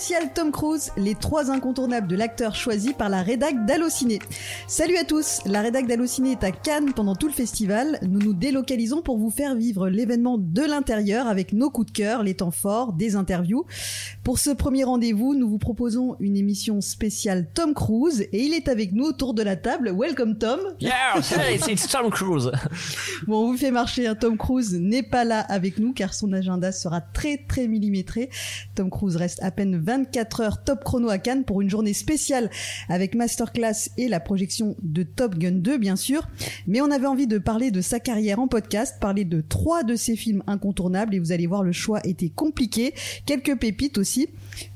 spécial Tom Cruise, les trois incontournables de l'acteur choisi par la rédac d'Allociné. Salut à tous, la rédac d'Allociné est à Cannes pendant tout le festival. Nous nous délocalisons pour vous faire vivre l'événement de l'intérieur avec nos coups de cœur, les temps forts, des interviews. Pour ce premier rendez-vous, nous vous proposons une émission spéciale Tom Cruise et il est avec nous autour de la table. Welcome Tom. Yeah, it's Tom Cruise. Bon, on vous fait marcher, hein. Tom Cruise n'est pas là avec nous car son agenda sera très très millimétré. Tom Cruise reste à peine 24 heures top chrono à Cannes pour une journée spéciale avec masterclass et la projection de Top Gun 2 bien sûr. Mais on avait envie de parler de sa carrière en podcast, parler de trois de ses films incontournables et vous allez voir le choix était compliqué. Quelques pépites aussi.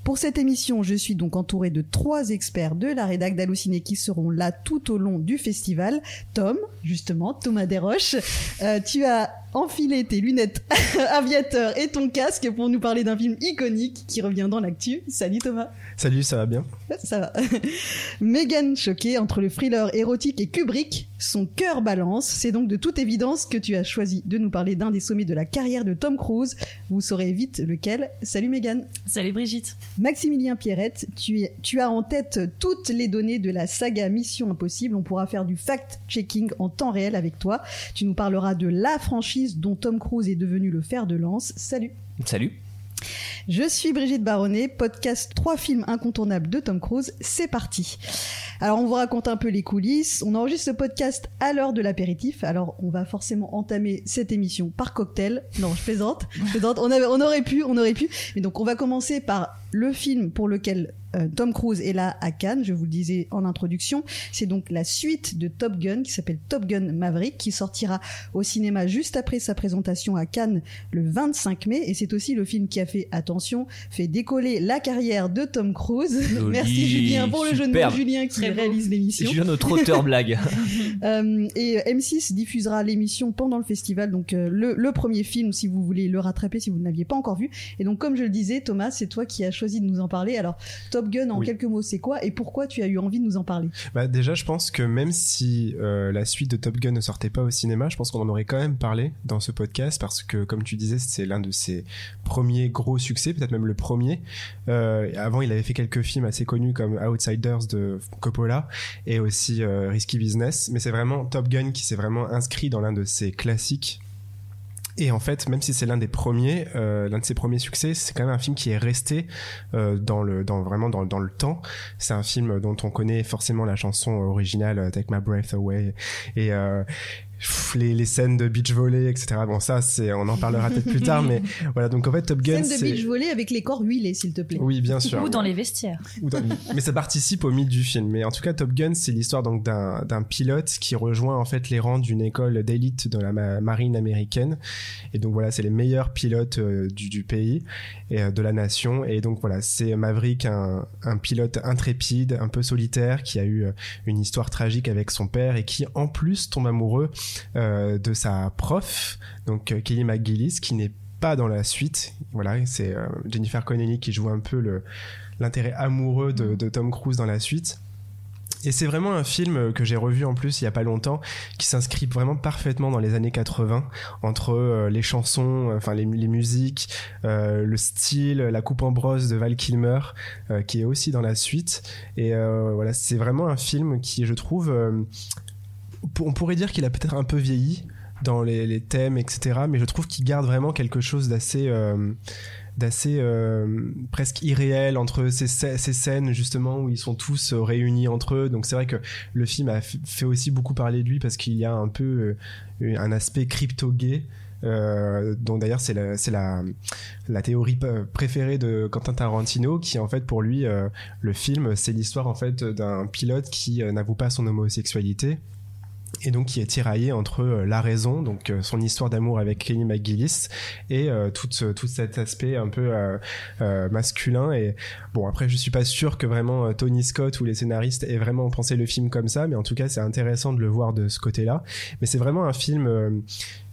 Pour cette émission, je suis donc entouré de trois experts de la rédac d'Halluciné qui seront là tout au long du festival. Tom, justement, Thomas Desroches, euh, tu as enfilé tes lunettes aviateur et ton casque pour nous parler d'un film iconique qui revient dans l'actu. Salut Thomas. Salut, ça va bien? Ça va. Megan, choquée entre le thriller érotique et Kubrick, son cœur balance. C'est donc de toute évidence que tu as choisi de nous parler d'un des sommets de la carrière de Tom Cruise. Vous saurez vite lequel. Salut Megan. Salut Brigitte. Maximilien Pierrette, tu, tu as en tête toutes les données de la saga Mission Impossible. On pourra faire du fact-checking en temps réel avec toi. Tu nous parleras de la franchise dont Tom Cruise est devenu le fer de lance. Salut. Salut. Je suis Brigitte Baronnet, podcast 3 films incontournables de Tom Cruise, c'est parti. Alors on vous raconte un peu les coulisses, on enregistre ce podcast à l'heure de l'apéritif, alors on va forcément entamer cette émission par cocktail. Non, je plaisante. On, on aurait pu, on aurait pu. Mais donc on va commencer par le film pour lequel Tom Cruise est là à Cannes, je vous le disais en introduction. C'est donc la suite de Top Gun qui s'appelle Top Gun Maverick qui sortira au cinéma juste après sa présentation à Cannes le 25 mai et c'est aussi le film qui a fait attention, fait décoller la carrière de Tom Cruise. Joli, Merci Julien pour le jeu de mots. Julien qui réalise l'émission. Julien, notre auteur blague. Euh, et M6 diffusera l'émission pendant le festival, donc euh, le, le premier film si vous voulez le rattraper si vous ne l'aviez pas encore vu. Et donc comme je le disais, Thomas, c'est toi qui as choisi de nous en parler. Alors Top Gun en Oui. quelques mots, c'est quoi et pourquoi tu as eu envie de nous en parler? Bah, Déjà, je pense que même si euh, la suite de Top Gun ne sortait pas au cinéma, je pense qu'on en aurait quand même parlé dans ce podcast parce que, comme tu disais, c'est l'un de ses premiers gros succès, peut-être même le premier. Euh, avant, il avait fait quelques films assez connus comme Outsiders de Coppola et aussi euh, Risky Business, mais c'est vraiment Top Gun qui s'est vraiment inscrit dans l'un de ses classiques. Et en fait, même si c'est l'un des premiers, euh, l'un de ses premiers succès, c'est quand même un film qui est resté euh, dans le, dans vraiment dans, dans le temps. C'est un film dont on connaît forcément la chanson originale euh, Take My Breath Away et euh, les, les scènes de beach volley, etc. Bon, ça, c'est, on en parlera peut-être plus tard, mais voilà. Donc en fait, Top Gun, Scène de c'est beach volley avec les corps huilés, s'il te plaît. oui, bien sûr. Ou dans les vestiaires. Ou dans- mais ça participe au mythe du film. Mais en tout cas, Top Gun, c'est l'histoire donc d'un d'un pilote qui rejoint en fait les rangs d'une école d'élite de la ma- marine américaine. Et donc voilà, c'est les meilleurs pilotes euh, du, du pays et euh, de la nation. Et donc voilà, c'est Maverick, un, un pilote intrépide, un peu solitaire, qui a eu euh, une histoire tragique avec son père et qui en plus tombe amoureux de sa prof, donc euh, Kelly McGillis, qui n'est pas dans la suite. Voilà, c'est euh, Jennifer Connelly qui joue un peu l'intérêt amoureux de, Tom Cruise dans la suite. Et c'est vraiment un film que j'ai revu en plus il y a pas longtemps, qui s'inscrit vraiment parfaitement dans les années 80, entre euh, les chansons, euh, enfin les, musiques, euh, le style, la coupe en brosse de Val Kilmer, euh, qui est aussi dans la suite. Et euh, voilà, c'est vraiment un film qui, je trouve, euh, on pourrait dire qu'il a peut-être un peu vieilli dans les, thèmes, etc. Mais je trouve qu'il garde vraiment quelque chose d'assez euh, d'assez euh, presque irréel entre ces, ces scènes justement où ils sont tous euh, réunis entre eux. Donc c'est vrai que le film a fait aussi beaucoup parler de lui parce qu'il y a un peu un aspect crypto-gay. Dont d'ailleurs c'est la, la, la théorie préférée de Quentin Tarantino qui en fait pour lui le film c'est l'histoire en fait d'un pilote qui n'avoue pas son homosexualité et donc qui est tiraillé entre euh, la raison, donc euh, son histoire d'amour avec Kelly McGillis, et euh, tout, ce- tout cet aspect un peu euh, masculin. Et bon, après, je suis pas sûr que vraiment Tony Scott ou les scénaristes aient vraiment pensé le film comme ça, mais en tout cas, c'est intéressant de le voir de ce côté-là. Mais c'est vraiment un film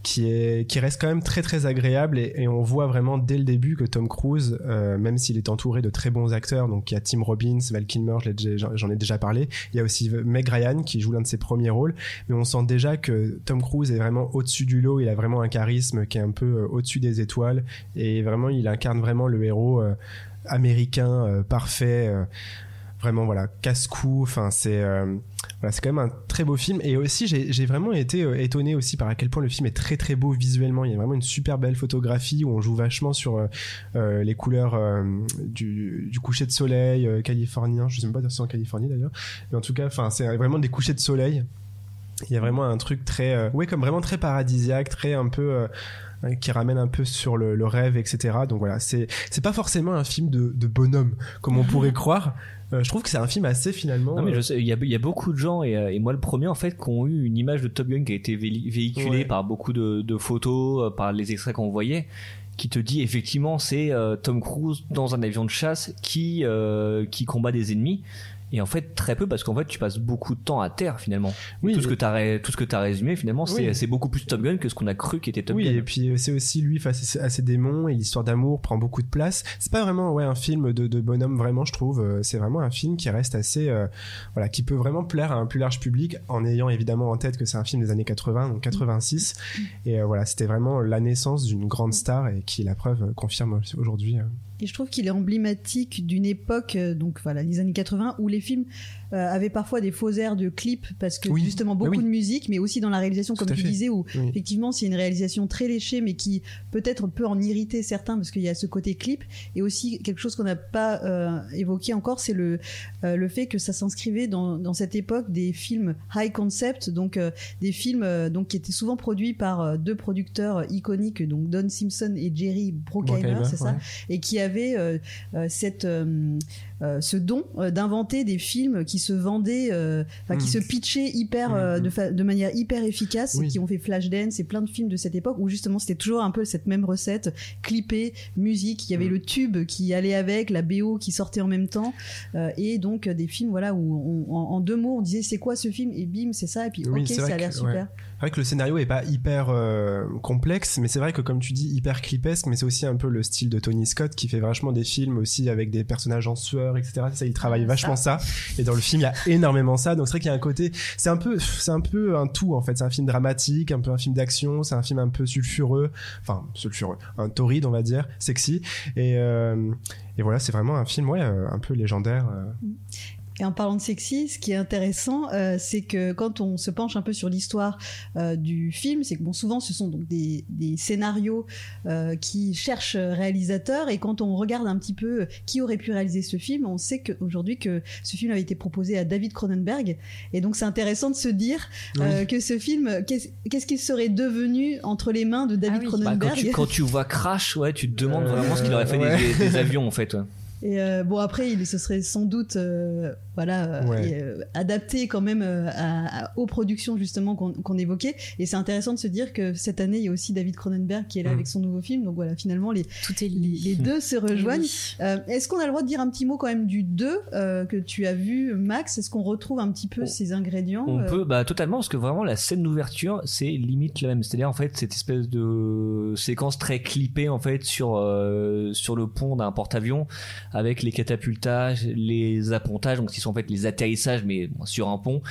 qui est qui reste quand même très très agréable et, on voit vraiment dès le début que Tom Cruise, euh, même s'il est entouré de très bons acteurs, donc il y a Tim Robbins, Val Kilmer, j'en ai déjà parlé, il y a aussi Meg Ryan qui joue l'un de ses premiers rôles, mais on sent déjà que Tom Cruise est vraiment au-dessus du lot, il a vraiment un charisme qui est un peu euh, au-dessus des étoiles. Et vraiment il incarne vraiment le héros euh, américain parfait. Vraiment voilà casse-cou enfin c'est euh, voilà c'est quand même un très beau film. Et aussi j'ai vraiment été euh, étonné aussi par à quel point le film est très très beau visuellement. Il y a vraiment une super belle photographie où on joue vachement sur euh, les couleurs du, coucher de soleil californien. Je sais même pas si c'est en Californie d'ailleurs. Mais en tout cas enfin c'est vraiment des couchers de soleil il y a vraiment un truc très euh, ouais comme vraiment très paradisiaque très un peu euh, qui ramène un peu sur le, le rêve etc donc voilà c'est c'est pas forcément un film de, de bonhomme comme on pourrait croire Euh, je trouve que c'est un film assez finalement Non, mais euh, je sais, il y a, y a beaucoup de gens et, euh, et moi le premier en fait qui ont eu une image de Top Gun qui a été véhiculée Ouais. par beaucoup de, de photos, euh, par les extraits qu'on voyait, qui te dit effectivement c'est euh, Tom Cruise dans un avion de chasse qui euh, qui combat des ennemis. Et en fait très peu parce qu'en fait tu passes beaucoup de temps à terre finalement. Oui, tout ce que t'as tout ce que t'as résumé finalement c'est Oui. c'est beaucoup plus Top Gun que ce qu'on a cru qu'était Top oui, Gun. et puis euh, c'est aussi lui face à ses démons et l'histoire d'amour prend beaucoup de place. C'est pas vraiment ouais un film de, de bonhomme vraiment, je trouve. Euh, C'est vraiment un film qui reste assez euh, voilà, qui peut vraiment plaire à un plus large public en ayant évidemment en tête que c'est un film des années 80, donc 86. Et euh, voilà, c'était vraiment la naissance d'une grande star et qui la preuve confirme aujourd'hui. Et je trouve qu'il est emblématique d'une époque, euh, donc voilà, les années 80, où les films euh, avaient parfois des faux airs de clips, parce que Oui. justement beaucoup oui. de musique, mais aussi dans la réalisation, Tout comme tu fait. disais, où Oui. effectivement c'est une réalisation très léchée, mais qui peut-être peut en irriter certains, parce qu'il y a ce côté clip, et aussi quelque chose qu'on n'a pas euh, évoqué encore, c'est le, euh, le fait que ça s'inscrivait dans, dans cette époque des films high concept, donc euh, des films euh, donc, qui étaient souvent produits par euh, deux producteurs iconiques, donc Don Simpson et Jerry Bruckheimer, c'est ça et qui avait euh, euh, cette ce don euh, d'inventer des films qui se vendaient, euh, enfin qui Mm. se pitchaient hyper Mm, euh, mm. de, fa- de manière hyper efficace, Oui. qui ont fait Flashdance et plein de films de cette époque où justement c'était toujours un peu cette même recette, clippé, musique, il y avait Mm. le tube qui allait avec, la BO qui sortait en même temps, euh, et donc euh, des films voilà où on- en, en deux mots on disait c'est quoi ce film? Et bim c'est ça et puis Oui, ok ça a l'air super. ouais. C'est vrai que le scénario est pas hyper euh, complexe, mais c'est vrai que comme tu dis, hyper clipesque, mais c'est aussi un peu le style de Tony Scott qui fait vachement des films aussi avec des personnages en sueur, etc. Ça, il travaille vachement ça. Et dans le film, il y a énormément ça. Donc c'est vrai qu'il y a un côté, c'est un peu, c'est un peu un tout en fait. C'est un film dramatique, un peu un film d'action, c'est un film un peu sulfureux, enfin sulfureux, un torride on va dire, sexy. Et euh, et voilà, c'est vraiment un film ouais, euh, un peu légendaire. Et en parlant de sexy, ce qui est intéressant, euh, c'est que quand on se penche un peu sur l'histoire euh, du film, c'est que bon, souvent ce sont donc des, des scénarios euh, qui cherchent réalisateurs, et quand on regarde un petit peu qui aurait pu réaliser ce film, on sait qu'aujourd'hui que ce film avait été proposé à David Cronenberg, et donc c'est intéressant de se dire euh, que ce film, qu'est-ce qu'il serait devenu entre les mains de David Ah oui. Bah, Cronenberg quand, tu, quand tu vois Crash, ouais, tu te demandes Euh, vraiment ce qu'il aurait fait des- ouais. des, des avions en fait. ouais. Et euh, bon après, il se serait sans doute euh, voilà euh, Ouais. euh, adapté quand même euh, à- à- aux productions justement qu'on qu'on évoquait. Et c'est intéressant de se dire que cette année, il y a aussi David Cronenberg qui est là Mm. avec son nouveau film. Donc voilà, finalement les Tout est les, deux se rejoignent. Oui. Euh, Est-ce qu'on a le droit de dire un petit mot quand même du 2 euh, que tu as vu, Max? Est-ce qu'on retrouve un petit peu On- ces ingrédients On euh, peut, bah totalement, parce que vraiment la scène d'ouverture, c'est limite la même. C'est-à-dire en fait cette espèce de séquence très clippée en fait sur euh, sur le pont d'un porte-avions avec les catapultages, les appontages, donc qui sont en fait les atterrissages mais sur un pont,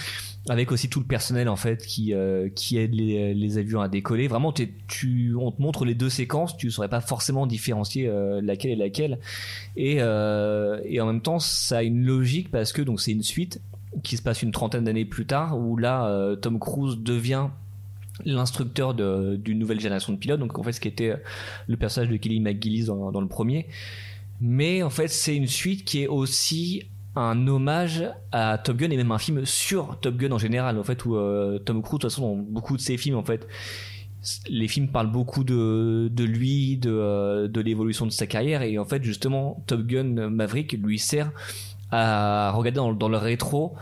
avec aussi tout le personnel en fait qui euh, qui aide les, avions à décoller. Vraiment, tu on te montre les deux séquences, tu saurais pas forcément différencier euh, laquelle est laquelle. Et euh, et en même temps, ça a une logique parce que c'est une suite qui se passe une trentaine d'années plus tard, où là, Tom Cruise devient l'instructeur d'une nouvelle génération de pilotes, donc en fait ce qui était le personnage de Kelly McGillis dans, dans le premier. Mais en fait c'est une suite qui est aussi un hommage à Top Gun et même un film sur Top Gun en général, en fait où euh, Tom Cruise de toute façon dans beaucoup de ses films en fait les films parlent beaucoup de, de lui, de, euh, de l'évolution de sa carrière. Et en fait justement Top Gun Maverick lui sert à regarder dans, dans le rétro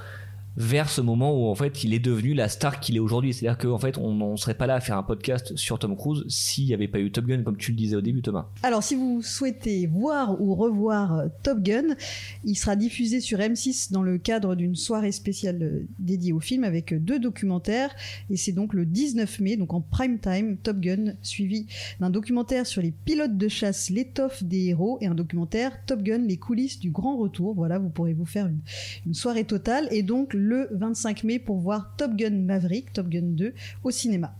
vers ce moment où en fait il est devenu la star qu'il est aujourd'hui. C'est-à-dire qu'en fait on n'en serait pas là à faire un podcast sur Tom Cruise s'il n'y avait pas eu Top Gun comme tu le disais au début Thomas. Alors, si vous souhaitez voir ou revoir euh, Top Gun, il sera diffusé sur M6 dans le cadre d'une soirée spéciale euh, dédiée au film avec euh, deux documentaires. Et c'est donc le 19 mai, donc en prime time, Top Gun, suivi d'un documentaire sur les pilotes de chasse, l'étoffe des héros, et un documentaire Top Gun, les coulisses du grand retour. Voilà, vous pourrez vous faire une, une soirée totale. Et donc le 25 mai pour voir Top Gun Maverick, Top Gun 2 au cinéma.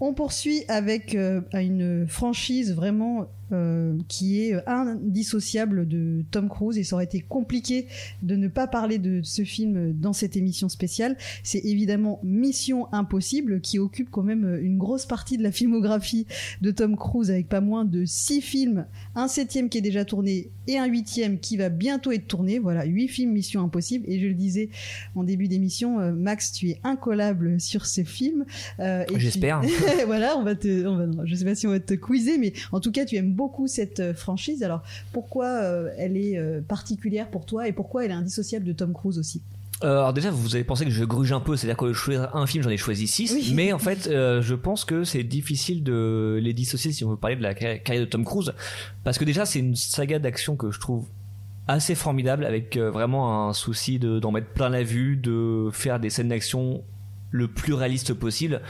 On poursuit avec euh, une franchise vraiment euh, qui est indissociable de Tom Cruise et ça aurait été compliqué de ne pas parler de ce film dans cette émission spéciale. C'est évidemment Mission Impossible qui occupe quand même une grosse partie de la filmographie de Tom Cruise avec pas moins de six films, un septième qui est déjà tourné et un huitième qui va bientôt être tourné. Voilà, huit films Mission Impossible et je le disais en début d'émission, euh, Max, tu es incollable sur ces films. Euh, J'espère. voilà, on va te, on va, je sais pas si on va te quizer, mais en tout cas, tu aimes beaucoup beaucoup cette euh, franchise. Alors pourquoi euh, elle est euh, particulière pour toi et pourquoi elle est indissociable de Tom Cruise aussi? Alors déjà, vous avez pensé que je gruge un peu, c'est-à-dire que je choisis un film, j'en ai choisi six, mais en fait, je pense que c'est difficile de les dissocier si on veut parler de la carrière de Tom Cruise, parce que déjà, c'est une saga d'action que je trouve assez formidable, avec vraiment un souci d'en mettre plein la vue, de faire des scènes d'action le plus réaliste possible,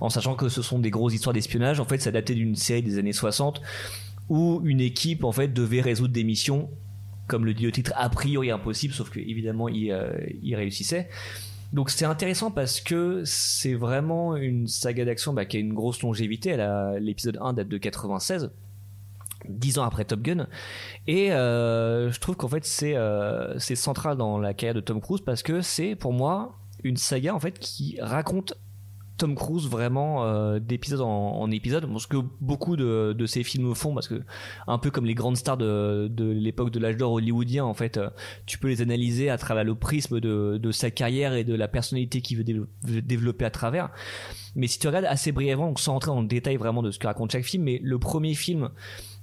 en sachant que ce sont des grosses histoires d'espionnage. En fait, c'est adapté d'une série des années 60 où une équipe en fait devait résoudre des missions. Comme le dit le titre a priori impossible sauf que évidemment il, euh, réussissait. Donc c'est intéressant parce que c'est vraiment une saga d'action bah, qui a une grosse longévité. L'épisode 1 date de 96 dix ans après Top Gun. Et euh, je trouve qu'en fait c'est euh, c'est central dans la carrière de Tom Cruise parce que c'est pour moi une saga en fait qui raconte Tom Cruise vraiment euh, d'épisode en, épisode, ce que beaucoup de, de ces films font, parce que un peu comme les grandes stars de, l'époque de l'âge d'or hollywoodien, en fait, euh, tu peux les analyser à travers le prisme de, de sa carrière et de la personnalité qu'il veut développer à travers. Mais si tu regardes assez brièvement, sans rentrer dans le détail vraiment de ce que raconte chaque film, mais le premier film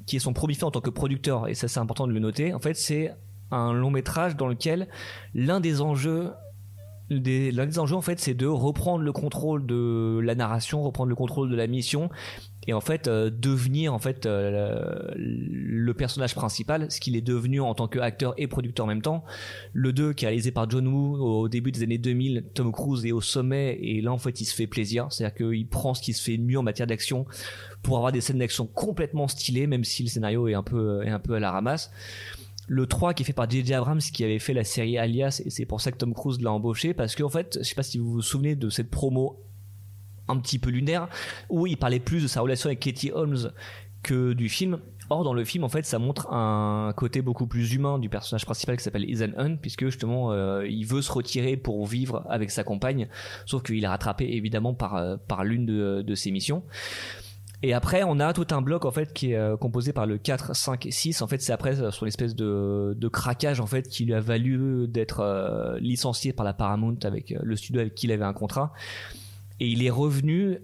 qui est son premier film en tant que producteur, et ça c'est important de le noter, en fait c'est un long métrage dans lequel l'un des enjeux l'un des enjeux en fait c'est de reprendre le contrôle de la narration reprendre le contrôle de la mission et en fait euh, devenir en fait euh, le personnage principal ce qu'il est devenu en tant qu'acteur et producteur en même temps. Le 2 qui est réalisé par John Woo au début des années 2000 Tom Cruise est au sommet et là en fait il se fait plaisir. C'est à dire qu'il prend ce qui se fait mieux en matière d'action pour avoir des scènes d'action complètement stylées même si le scénario est un peu est un peu à la ramasse le 3 qui est fait par J.J. Abrams qui avait fait la série Alias et c'est pour ça que Tom Cruise l'a embauché parce qu'en fait je sais pas si vous vous souvenez de cette promo un petit peu lunaire où il parlait plus de sa relation avec Katie Holmes que du film Or, dans le film, en fait, ça montre un côté beaucoup plus humain du personnage principal qui s'appelle Ethan Hunt, puisque justement, euh, il veut se retirer pour vivre avec sa compagne, sauf qu'il est rattrapé évidemment par, euh, l'une de ses missions. Et après, on a tout un bloc en fait qui est euh, composé par le 4, 5 et 6. En fait, c'est après euh, sur l'espèce de, de craquage en fait qui lui a valu d'être euh, licencié par la Paramount avec le studio avec qui il avait un contrat. Et il est revenu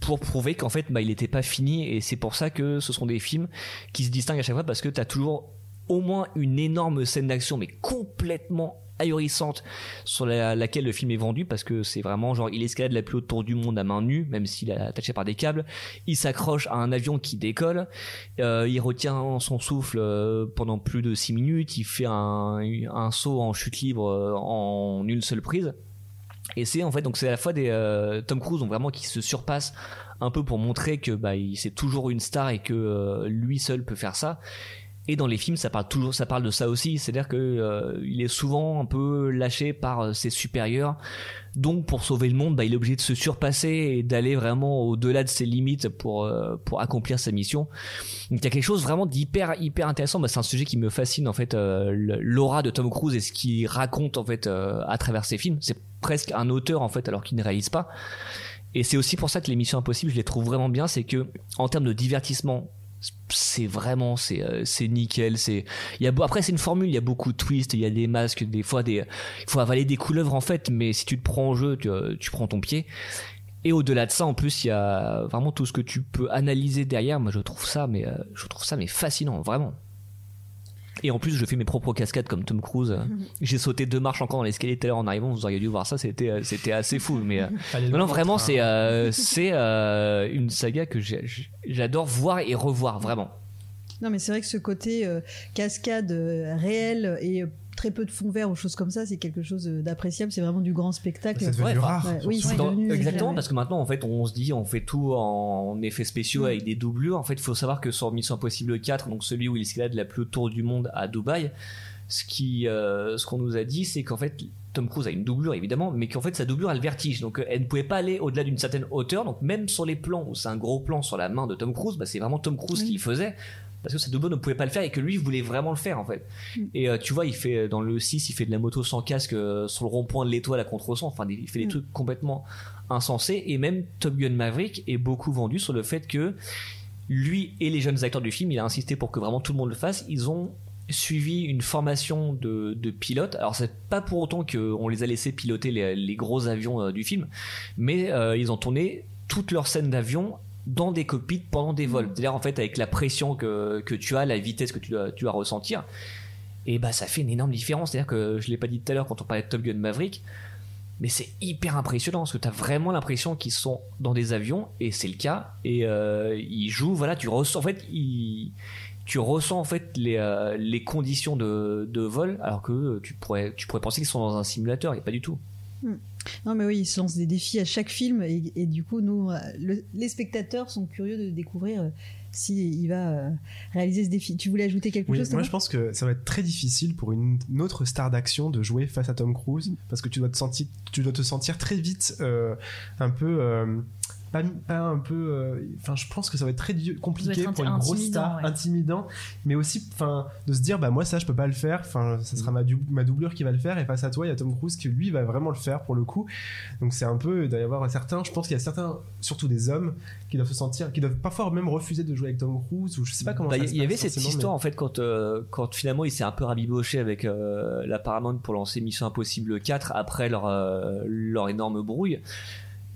pour prouver qu'en fait, bah, il n'était pas fini. Et c'est pour ça que ce sont des films qui se distinguent à chaque fois parce que tu as toujours au moins une énorme scène d'action, mais complètement sur laquelle le film est vendu parce que c'est vraiment genre il escalade la plus haute tour du monde à main nue même s'il est attaché par des câbles. Il s'accroche à un avion qui décolle. Euh, il retient son souffle euh, pendant plus de 6 minutes. Il fait un, saut en chute libre euh, en une seule prise. Et c'est en fait donc c'est à la fois des Tom Cruise donc vraiment qui se surpasse un peu pour montrer que bah c'est toujours une star et que lui seul peut faire ça et dans les films, ça parle toujours, ça parle de ça aussi. C'est-à-dire que euh, il est souvent un peu lâché par euh, ses supérieurs. Donc, pour sauver le monde, bah, il est obligé de se surpasser et d'aller vraiment au-delà de ses limites pour euh, pour accomplir sa mission. Donc, il y a quelque chose vraiment d'hyper hyper intéressant. Bah, c'est un sujet qui me fascine en fait, l'aura de Tom Cruise et ce qu'il raconte en fait à travers ses films. C'est presque un auteur en fait, alors qu'il ne réalise pas. Et c'est aussi pour ça que l'émission Impossible, je les trouve vraiment bien, c'est que en termes de divertissement, c'est vraiment c'est euh, c'est nickel c'est il y a après c'est une formule il y a beaucoup de twists il y a des masques des fois des il faut avaler des couleuvres en fait mais si tu te prends en jeu tu, euh, tu prends ton pied. Et au-delà de ça en plus il y a vraiment tout ce que tu peux analyser derrière. Moi je trouve ça mais euh, je trouve ça mais fascinant vraiment et en plus, je fais mes propres cascades comme Tom Cruise. Mhm. J'ai sauté deux marches encore dans l'escalier tout à l'heure en arrivant. Vous auriez dû voir ça. C'était, euh, c'était assez fou. Mais euh, non, vraiment, c'est, euh, c'est une saga que j'adore voir et revoir vraiment. Non, mais c'est vrai que ce côté cascade réel et très peu de fond vert ou choses comme ça, c'est quelque chose d'appréciable. C'est vraiment du grand spectacle. C'est devenu rare. oui, c'est exactement parce que maintenant en fait on se dit on fait tout en effets spéciaux avec des doublures. En fait, il faut savoir que sur Mission Impossible 4, donc celui où il escalade la plus haute tour du monde à Dubaï, ce qui, euh, ce qu'on nous a dit, c'est qu'en fait Tom Cruise a une doublure évidemment, mais qu'en fait sa doublure a le vertige, donc euh, elle ne pouvait pas aller au-delà d'une certaine hauteur. Donc même sur les plans où c'est un gros plan sur la main de Tom Cruise, bah, c'est vraiment Tom Cruise qui le faisait parce que sa doublure ne pouvait pas le faire et que lui voulait vraiment le faire en fait. Mm. Et euh, tu vois, il fait dans le 6, il fait de la moto sans casque euh, sur le rond-point de l'étoile à contre-son. Enfin, il fait des Mm. trucs complètement insensés. Et même Top Gun Maverick est beaucoup vendu sur le fait que lui et les jeunes acteurs du film, il a insisté pour que vraiment tout le monde le fasse. Ils ont suivi une formation de, de pilote. Alors c'est pas pour autant qu'on les a laissés piloter les, les gros avions euh, du film, mais euh, ils ont tourné toutes leurs scènes d'avion dans des cockpits pendant des vols. C'est-à-dire en fait avec la pression que, que tu as, la vitesse que tu dois, tu dois ressentir. Et bah ça fait une énorme différence. C'est-à-dire que je l'ai pas dit tout à l'heure quand on parlait de Top Gun Maverick, mais c'est hyper impressionnant parce que tu as vraiment l'impression qu'ils sont dans des avions et c'est le cas et euh, ils jouent voilà tu ressens en fait ils- tu ressens en fait les, euh, les conditions de, de vol alors que tu pourrais tu pourrais penser qu'ils sont dans un simulateur et pas du tout Non, mais oui, ils se lancent des défis à chaque film et, et du coup, nous, euh, le- les spectateurs sont curieux de découvrir euh, si il va euh, réaliser ce défi. Tu voulais ajouter quelque Oui, chose moi je pense que ça va être très difficile pour une, une autre star d'action de jouer face à Tom Cruise parce que tu dois te sentir, tu dois te sentir très vite euh, un peu. euh, pas, pas un peu. euh, Enfin, je pense que ça va être très compliqué être pour une grosse star, ouais. intimidant, mais aussi, enfin, de se dire, bah moi ça, je peux pas le faire. Enfin, ça sera ma, dou- ma doublure qui va le faire, et face à toi, il y a Tom Cruise qui lui va vraiment le faire pour le coup. Donc c'est un peu, il doit y avoir certains. Je pense qu'il y a certains, surtout des hommes, qui doivent se sentir, qui doivent parfois même refuser de jouer avec Tom Cruise, ou je sais pas comment. Bah, ça il se y avait cette mais- histoire en fait quand euh, quand finalement il s'est un peu rabiboché avec euh, la Paramount pour lancer Mission Impossible 4 après leur euh, leur énorme brouille.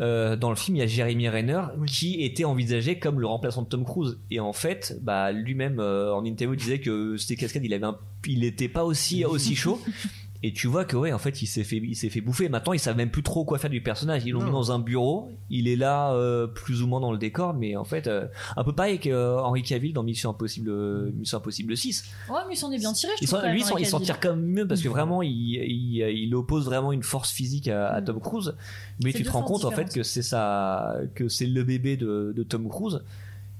Euh, dans le film, il y a Jeremy Renner Oui. qui était envisagé comme le remplaçant de Tom Cruise et en fait, bah lui-même euh, en interview disait que c'était cascade, il avait un- il était pas aussi aussi chaud. Et tu vois que ouais, en fait, il s'est fait, il s'est fait bouffer. Maintenant, ils savent même plus trop quoi faire du personnage. Ils l'ont mis dans un bureau. Il est là, euh, plus ou moins dans le décor, mais en fait, euh, un peu pareil qu'Henri Cavill dans Mission Impossible, euh, Mission Impossible 6. Ouais, mais il s'en est bien tiré, je Il trouve. lui, il s'en- tire quand même mieux parce que vraiment, il, il, il oppose vraiment une force physique à, à Tom Cruise. Mais tu te rends compte en fait que c'est ça, que c'est le bébé de, de Tom Cruise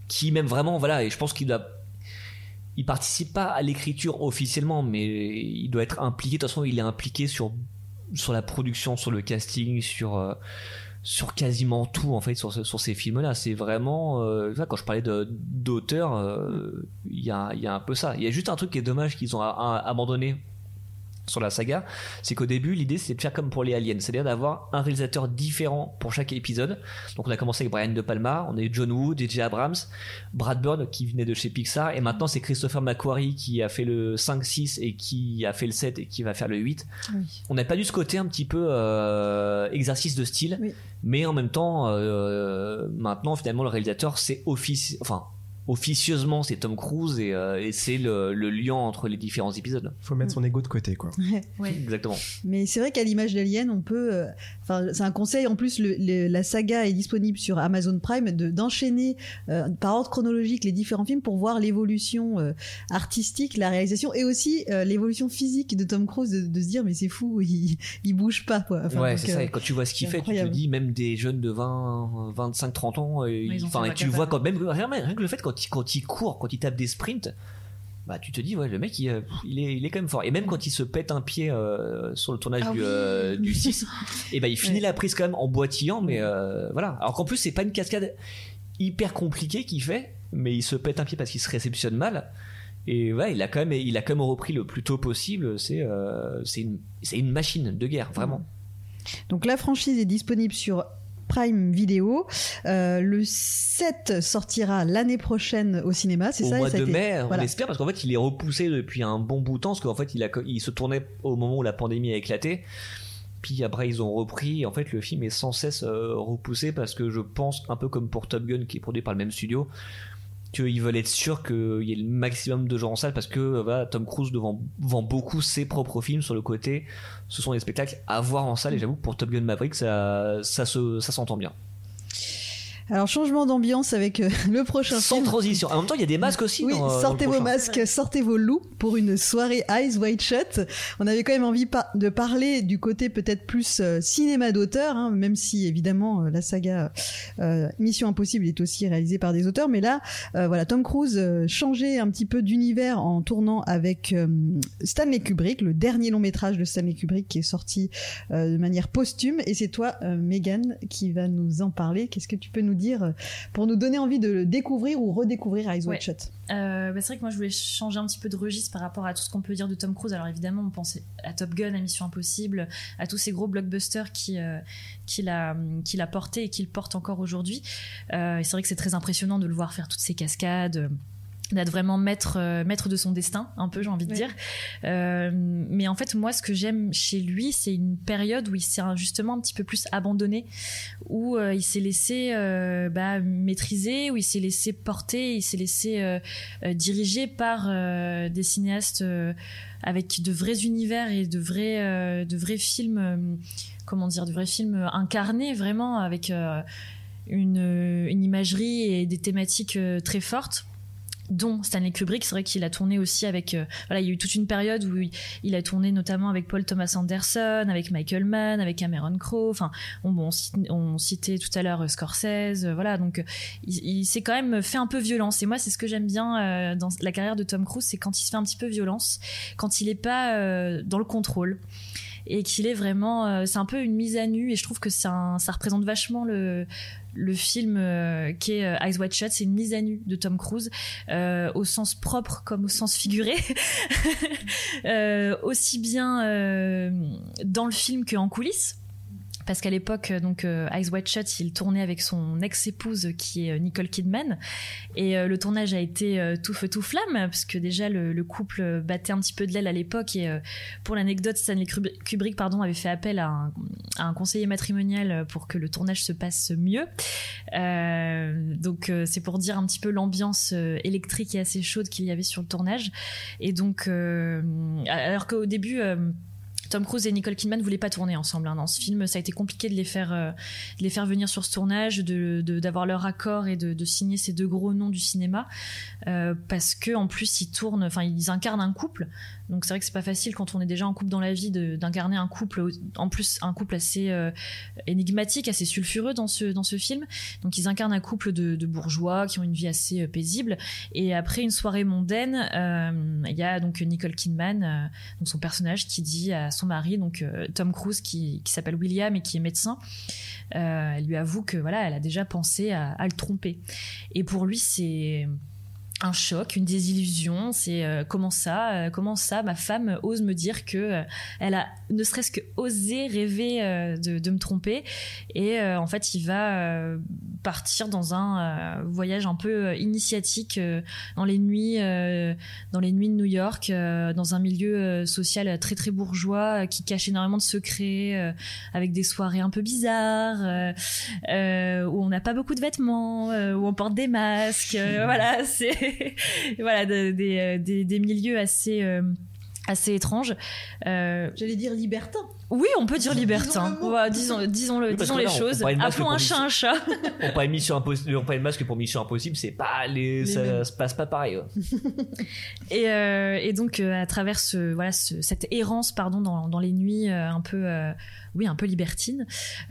qui même vraiment, voilà, et je pense qu'il a il participe pas à l'écriture officiellement, mais il doit être impliqué. De toute façon, il est impliqué sur sur la production, sur le casting, sur euh, sur quasiment tout en fait sur, sur ces films-là. C'est vraiment euh, quand je parlais d'auteur, euh, il y a y a un peu ça. Il y a juste un truc qui est dommage qu'ils ont abandonné sur la saga, c'est qu'au début l'idée c'était de faire comme pour les aliens, c'est-à-dire d'avoir un réalisateur différent pour chaque épisode. Donc on a commencé avec Brian De Palma, on a eu John Woo, DJ Abrams, Brad Bird qui venait de chez Pixar et maintenant c'est Christopher McQuarrie qui a fait le 5 6 et qui a fait le 7 et qui va faire le 8. Oui. On n'a pas dû ce côté un petit peu euh, exercice de style, Oui. mais en même temps euh, maintenant finalement le réalisateur c'est office enfin officieusement c'est Tom Cruise et, euh, et c'est le, le lien entre les différents épisodes. faut mettre son ego de côté quoi. Ouais. Exactement. Mais c'est vrai qu'à l'image d'Alien, on peut. euh, Enfin, c'est un conseil. En plus, le- le- la saga est disponible sur Amazon Prime de- d'enchaîner euh, par ordre chronologique les différents films pour voir l'évolution euh, artistique, la réalisation et aussi euh, l'évolution physique de Tom Cruise, de, de se dire mais c'est fou, il, il bouge pas quoi. Enfin, ouais, c'est ça. Et quand tu vois ce qu'il fait, tu te incroyable. dis même des jeunes de 20, 25, 30 ans, ils ont enfin, la tu le vois quand même rien, rien que le fait quand il, quand il court, quand il tape des sprints, bah tu te dis ouais le mec il, euh, il est il est quand même fort. Et même quand il se pète un pied euh, sur le tournage Ah du, oui. euh, du 6, et ben il finit Ouais. la prise quand même en boitillant, mais euh, voilà. Alors qu'en plus c'est pas une cascade hyper compliquée qu'il fait, mais il se pète un pied parce qu'il se réceptionne mal. Et ouais, il a quand même, il a quand même repris le plus tôt possible. C'est, euh, c'est une, c'est une machine de guerre, vraiment. Donc la franchise est disponible sur Prime Video. Euh, le 7 sortira l'année prochaine au cinéma, c'est Au ça et mois ça de été- mai, on espère, parce qu'en fait, il est repoussé depuis un bon bout de temps, parce qu'en fait, il, a, il se tournait au moment où la pandémie a éclaté. Puis après, ils ont repris. En fait, le film est sans cesse euh, repoussé parce que je pense, un peu comme pour Top Gun, qui est produit par le même studio, qu'ils veulent être sûrs qu'il y ait le maximum de gens en salle parce que euh, voilà, Tom Cruise vend, vend beaucoup ses propres films sur le côté. Ce sont des spectacles à voir en salle et j'avoue pour Top Gun Maverick, ça, ça, se, ça s'entend bien. Alors changement d'ambiance avec euh, le prochain Sans film. transition. En même temps, il y a des masques aussi. Oui, dans, euh, sortez dans vos masques, sortez vos loups pour une soirée Eyes Wide Shut. On avait quand même envie pa- de parler du côté peut-être plus euh, cinéma d'auteur, hein, même si évidemment euh, la saga Mission Impossible est aussi réalisée par des auteurs. Mais là, voilà, Tom Cruise changeait un petit peu d'univers en tournant avec Stanley Kubrick, le dernier long métrage de Stanley Kubrick qui est sorti de manière posthume. Et c'est toi, Megan, qui va nous en parler. Qu'est-ce que tu peux nous dire euh, pour nous donner envie de le découvrir ou redécouvrir Eyes Wide. Shut Euh, bah, c'est vrai que moi je voulais changer un petit peu de registre par rapport à tout ce qu'on peut dire de Tom Cruise. Alors évidemment, on pensait à Top Gun, à Mission Impossible, à tous ces gros blockbusters qui euh, qu'il a qu'il a porté et qu'il porte encore aujourd'hui. Euh, et c'est vrai que c'est très impressionnant de le voir faire toutes ces cascades. D'être vraiment maître euh, maître de son destin un peu j'ai envie de dire. Euh, mais en fait moi ce que j'aime chez lui c'est une période où il s'est justement un petit peu plus abandonné où euh, il s'est laissé bah, maîtriser où il s'est laissé porter il s'est laissé diriger par des cinéastes avec de vrais univers et de vrais de vrais films comment dire de vrais films incarnés vraiment avec une, une imagerie et des thématiques très fortes dont Stanley Kubrick, c'est vrai qu'il a tourné aussi avec, euh, voilà, il y a eu toute une période où il, a tourné notamment avec Paul Thomas Anderson, avec Michael Mann, avec Cameron Crowe, enfin, on, bon, on, citait tout à l'heure euh, Scorsese, euh, voilà, donc il, s'est quand même fait un peu violence. Et moi, c'est ce que j'aime bien euh, dans la carrière de Tom Cruise, c'est quand il se fait un petit peu violence, quand il est pas dans le contrôle et qu'il est vraiment, euh, c'est un peu une mise à nu. Et je trouve que ça représente vachement le film euh, qui est euh, Eyes Wide Shut, c'est une mise à nu de Tom Cruise euh, au sens propre comme au sens figuré, aussi bien dans le film qu'en coulisses. Parce qu'à l'époque, euh, donc euh, Eyes Shut, il tournait avec son ex-épouse qui est euh, Nicole Kidman, et euh, le tournage a été tout feu tout flamme parce que déjà le, le couple battait un petit peu de l'aile à l'époque. Et pour l'anecdote, Stanley Kubrick, pardon, avait fait appel à un, à un conseiller matrimonial pour que le tournage se passe mieux. Donc c'est pour dire un petit peu l'ambiance électrique et assez chaude qu'il y avait sur le tournage. Et donc, alors qu'au début. Tom Cruise et Nicole Kidman voulaient pas tourner ensemble hein, dans ce film. Ça a été compliqué de les faire, euh, les faire venir sur ce tournage, de d'avoir leur accord et de, signer ces deux gros noms du cinéma, euh, parce que en plus ils tournent, enfin ils incarnent un couple. Donc c'est vrai que c'est pas facile quand on est déjà en couple dans la vie d'incarner un couple, en plus un couple assez euh, énigmatique, assez sulfureux dans ce dans ce film. Donc ils incarnent un couple de, de bourgeois qui ont une vie assez paisible. Et après une soirée mondaine, il y a donc Nicole Kidman, donc son personnage, qui dit à son mari, donc euh, Tom Cruise, qui, qui s'appelle William et qui est médecin, euh, elle lui avoue que voilà, elle a déjà pensé à, à le tromper. Et pour lui, c'est un choc, une désillusion. C'est euh, comment ça, euh, comment ça, ma femme ose me dire que euh, elle a ne serait-ce que osé rêver euh, de, de me tromper. Et euh, en fait, il va euh, partir dans un euh, voyage un peu initiatique euh, dans les nuits, euh, dans les nuits de New York, euh, dans un milieu social très très bourgeois euh, qui cache énormément de secrets, euh, avec des soirées un peu bizarres, euh, euh, où on n'a pas beaucoup de vêtements, euh, où on porte des masques. euh, voilà, c'est voilà euh, des, milieux assez euh, assez étranges. Euh, J'allais dire libertin. Oui, on peut dire libertin. disons, disons, le, Oui, disons les on- choses. on parle Appelons un chat un chat. on pas mission impossible, on masque pour mission impossible, c'est pas les, Les ça mêmes. se passe pas pareil. ouais. Et, euh, et donc euh, à travers ce, voilà ce- cette errance pardon dans, dans les nuits euh, un peu euh, oui un peu libertine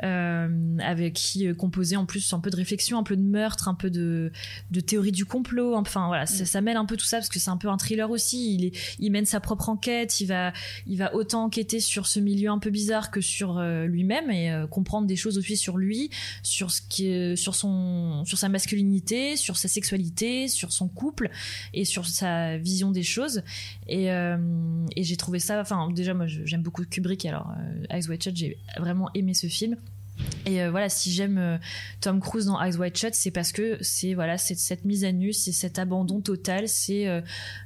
euh, avec qui euh, composait en plus un peu de réflexion un peu de meurtre un peu de, de théorie du complot enfin voilà ça, ça mêle un peu tout ça parce que c'est un peu un thriller aussi il, est, il mène sa propre enquête il va il va autant enquêter sur ce milieu un peu bizarre que sur euh, lui-même et euh, comprendre des choses aussi sur lui sur ce qui est, sur son sur sa masculinité sur sa sexualité sur son couple et sur sa vision des choses. Et, euh, j'ai trouvé ça enfin déjà moi j'aime beaucoup Kubrick alors euh, Eyes Wide Shut j'ai vraiment aimé ce film. Et euh, voilà, si j'aime euh, Tom Cruise dans Eyes Wide Shut, c'est parce que c'est voilà, c'est cette mise à nu, c'est cet abandon total, c'est euh,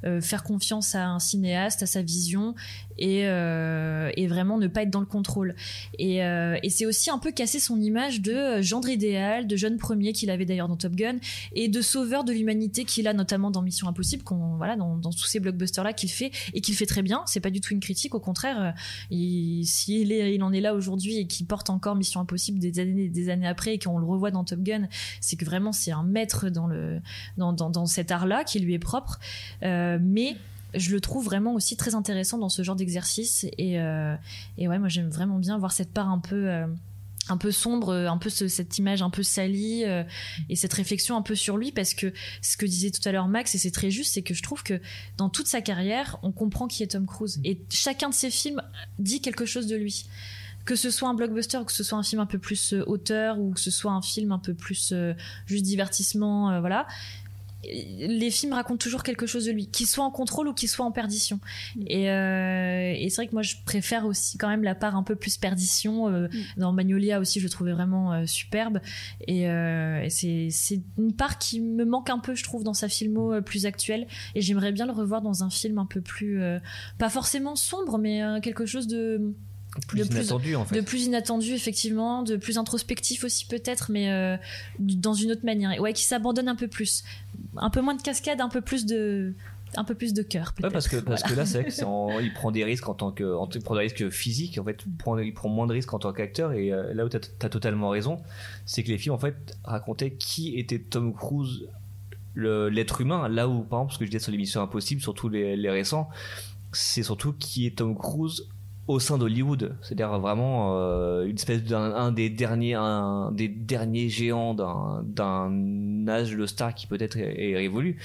euh, faire confiance à un cinéaste, à sa vision et, euh, et vraiment ne pas être dans le contrôle. Et, euh, c'est aussi un peu casser son image de gendre idéal, de jeune premier qu'il avait d'ailleurs dans Top Gun, et de sauveur de l'humanité qu'il a notamment dans Mission Impossible, voilà, dans, dans tous ces blockbusters-là qu'il fait, et qu'il fait très bien. C'est pas du tout une critique, au contraire, il, s'il il en est là aujourd'hui et qu'il porte encore Mission Impossible des années, des années après et qu'on le revoit dans Top Gun, c'est que vraiment c'est un maître dans, cet art-là qui lui est propre. Euh, mais je le trouve vraiment aussi très intéressant dans ce genre d'exercice. Et, euh, et ouais moi j'aime vraiment bien voir cette part un peu euh, un peu sombre, un peu ce- cette image un peu salie euh, et cette réflexion un peu sur lui. Parce que ce que disait tout à l'heure Max et c'est très juste c'est que je trouve que dans toute sa carrière on comprend qui est Tom Cruise. Et chacun de ses films dit quelque chose de lui. Que ce soit un blockbuster que ce soit un film un peu plus auteur ou que ce soit un film un peu plus juste divertissement voilà les films racontent toujours quelque chose de lui, qu'il soit en contrôle ou qu'il soit en perdition. Et, euh, et c'est vrai que moi je préfère aussi quand même la part un peu plus perdition. euh, Dans Magnolia aussi, je le trouvais vraiment euh, superbe. Et, et c'est une part qui me manque un peu, je trouve, dans sa filmo plus actuelle. Et j'aimerais bien le revoir dans un film un peu plus, pas forcément sombre, mais quelque chose de Plus de plus- inattendu en fait. de plus inattendu effectivement, de plus introspectif aussi peut-être, mais euh, dans une autre manière. Et Ouais, qui s'abandonne un peu plus, un peu moins de cascade, un peu plus de, un peu plus de cœur Ouais, peut-être. parce que parce que là c'est vrai que c'est en- il prend des risques en tant que en- il prend des risques physiques en fait il prend, il prend moins de risques en tant qu'acteur et euh, là où t'as as totalement raison c'est que les films en fait racontaient qui était Tom Cruise l'être humain là où par exemple ce que je disais sur l'émission Impossible surtout les, les récents c'est surtout qui est Tom Cruise au sein d'Hollywood c'est-à-dire vraiment euh, une espèce d'un un des derniers un des derniers géants d'un d'un âge de star qui peut-être est, est révolu